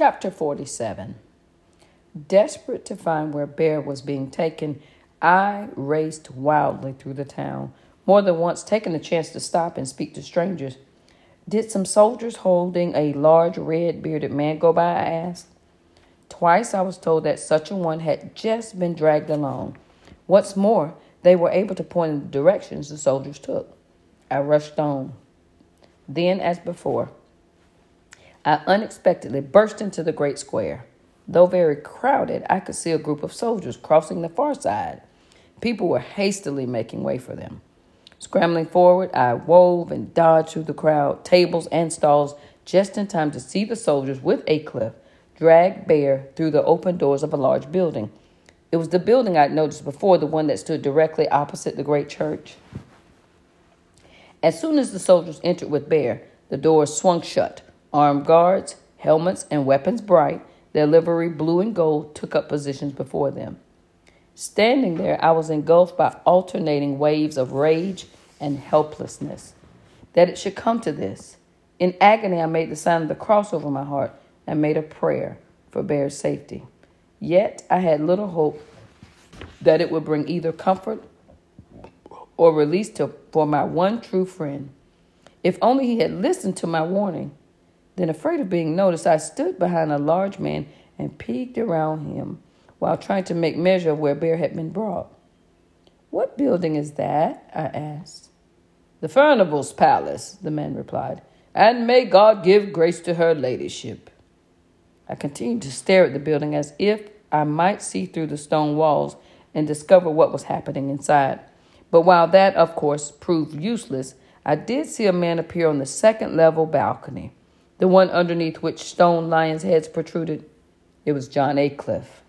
Chapter 47 Desperate to find where Bear was being taken, I raced wildly through the town, more than once taking the chance to stop and speak to strangers. Did some soldiers holding a large red bearded man go by? I asked. Twice I was told that such a one had just been dragged along. What's more, they were able to point in the directions the soldiers took. I rushed on. Then, as before, I unexpectedly burst into the great square. Though very crowded, I could see a group of soldiers crossing the far side. People were hastily making way for them. Scrambling forward, I wove and dodged through the crowd, tables, and stalls just in time to see the soldiers with Aycliffe drag Bear through the open doors of a large building. It was the building I'd noticed before, the one that stood directly opposite the great church. As soon as the soldiers entered with Bear, the doors swung shut. Armed guards, helmets, and weapons bright, their livery blue and gold, took up positions before them. Standing there, I was engulfed by alternating waves of rage and helplessness. That it should come to this. In agony, I made the sign of the cross over my heart and made a prayer for Bear's safety. Yet I had little hope that it would bring either comfort or release to, for my one true friend. If only he had listened to my warning. Then, afraid of being noticed, I stood behind a large man and peeked around him while trying to make measure of where Bear had been brought. What building is that? I asked. The Furnival's Palace, the man replied, and may God give grace to her ladyship. I continued to stare at the building as if I might see through the stone walls and discover what was happening inside. But while that, of course, proved useless, I did see a man appear on the second level balcony, the one underneath which stone lions' heads protruded. It was John Aycliffe.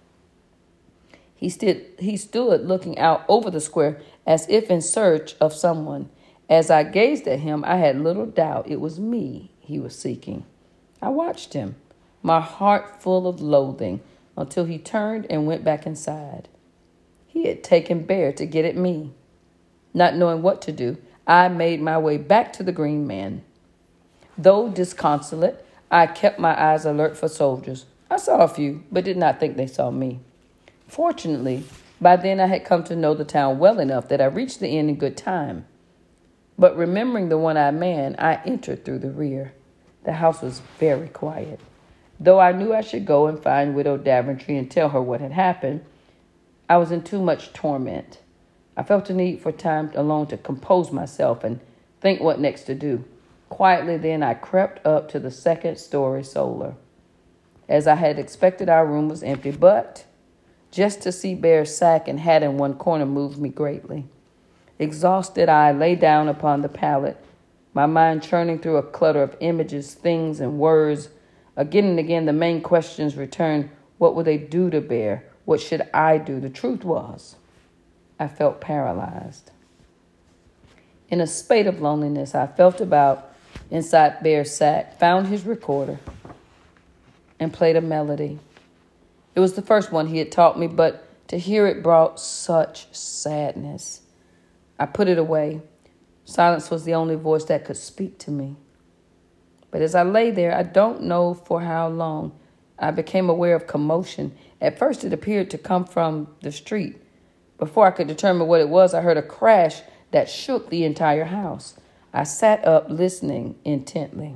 He stood, he stood looking out over the square as if in search of someone. As I gazed at him, I had little doubt it was me he was seeking. I watched him my heart full of loathing, until he turned and went back inside. He had taken Bear to get at me. Not knowing what to do, I made my way back to the green man. Though disconsolate, I kept my eyes alert for soldiers. I saw a few, but did not think they saw me. Fortunately, by then I had come to know the town well enough that I reached the inn in good time. But remembering the one eyed man, I entered through the rear. The house was very quiet. Though I knew I should go and find Widow Daventry and tell her what had happened, I was in too much torment. I felt a need for time alone to compose myself and think what next to do. Quietly, then, I crept up to the second story solar. As I had expected, our room was empty, but just to see Bear's sack and hat in one corner moved me greatly. Exhausted, I lay down upon the pallet, my mind churning through a clutter of images, things, and words Again and again, the main questions returned what would they do to Bear? What should I do? The truth was, I felt paralyzed. In a spate of loneliness, I felt about inside Bear's sack, found his recorder, and played a melody. It was the first one he had taught me, but to hear it brought such sadness. I put it away. Silence was the only voice that could speak to me. But as I lay there, I don't know for how long, I became aware of commotion. At first, it appeared to come from the street. Before I could determine what it was, I heard a crash that shook the entire house. I sat up listening intently.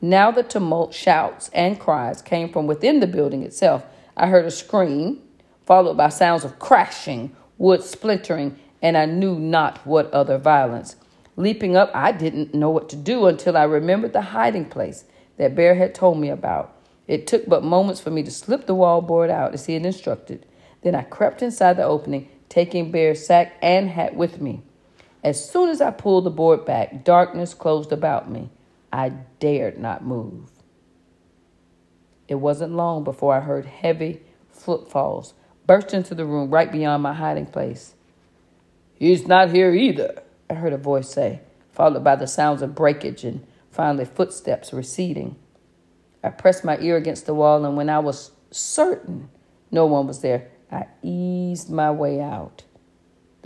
Now the tumult, shouts, and cries came from within the building itself. I heard a scream, followed by sounds of crashing, wood splintering, and I knew not what other violence. Leaping up, I didn't know what to do until I remembered the hiding place that Bear had told me about. It took but moments for me to slip the wall board out as he had instructed. Then I crept inside the opening, taking Bear's sack and hat with me. As soon as I pulled the board back, darkness closed about me. I dared not move. It wasn't long before I heard heavy footfalls burst into the room right beyond my hiding place. He's not here either, I heard a voice say, followed by the sounds of breakage and finally footsteps receding. I pressed my ear against the wall, and when I was certain no one was there, I eased my way out.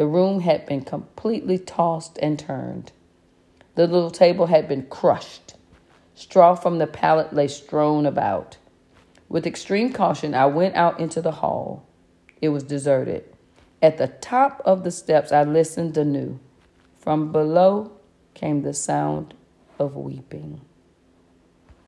The room had been completely tossed and turned. The little table had been crushed. Straw from the pallet lay strewn about. With extreme caution, I went out into the hall. It was deserted. At the top of the steps, I listened anew. From below came the sound of weeping.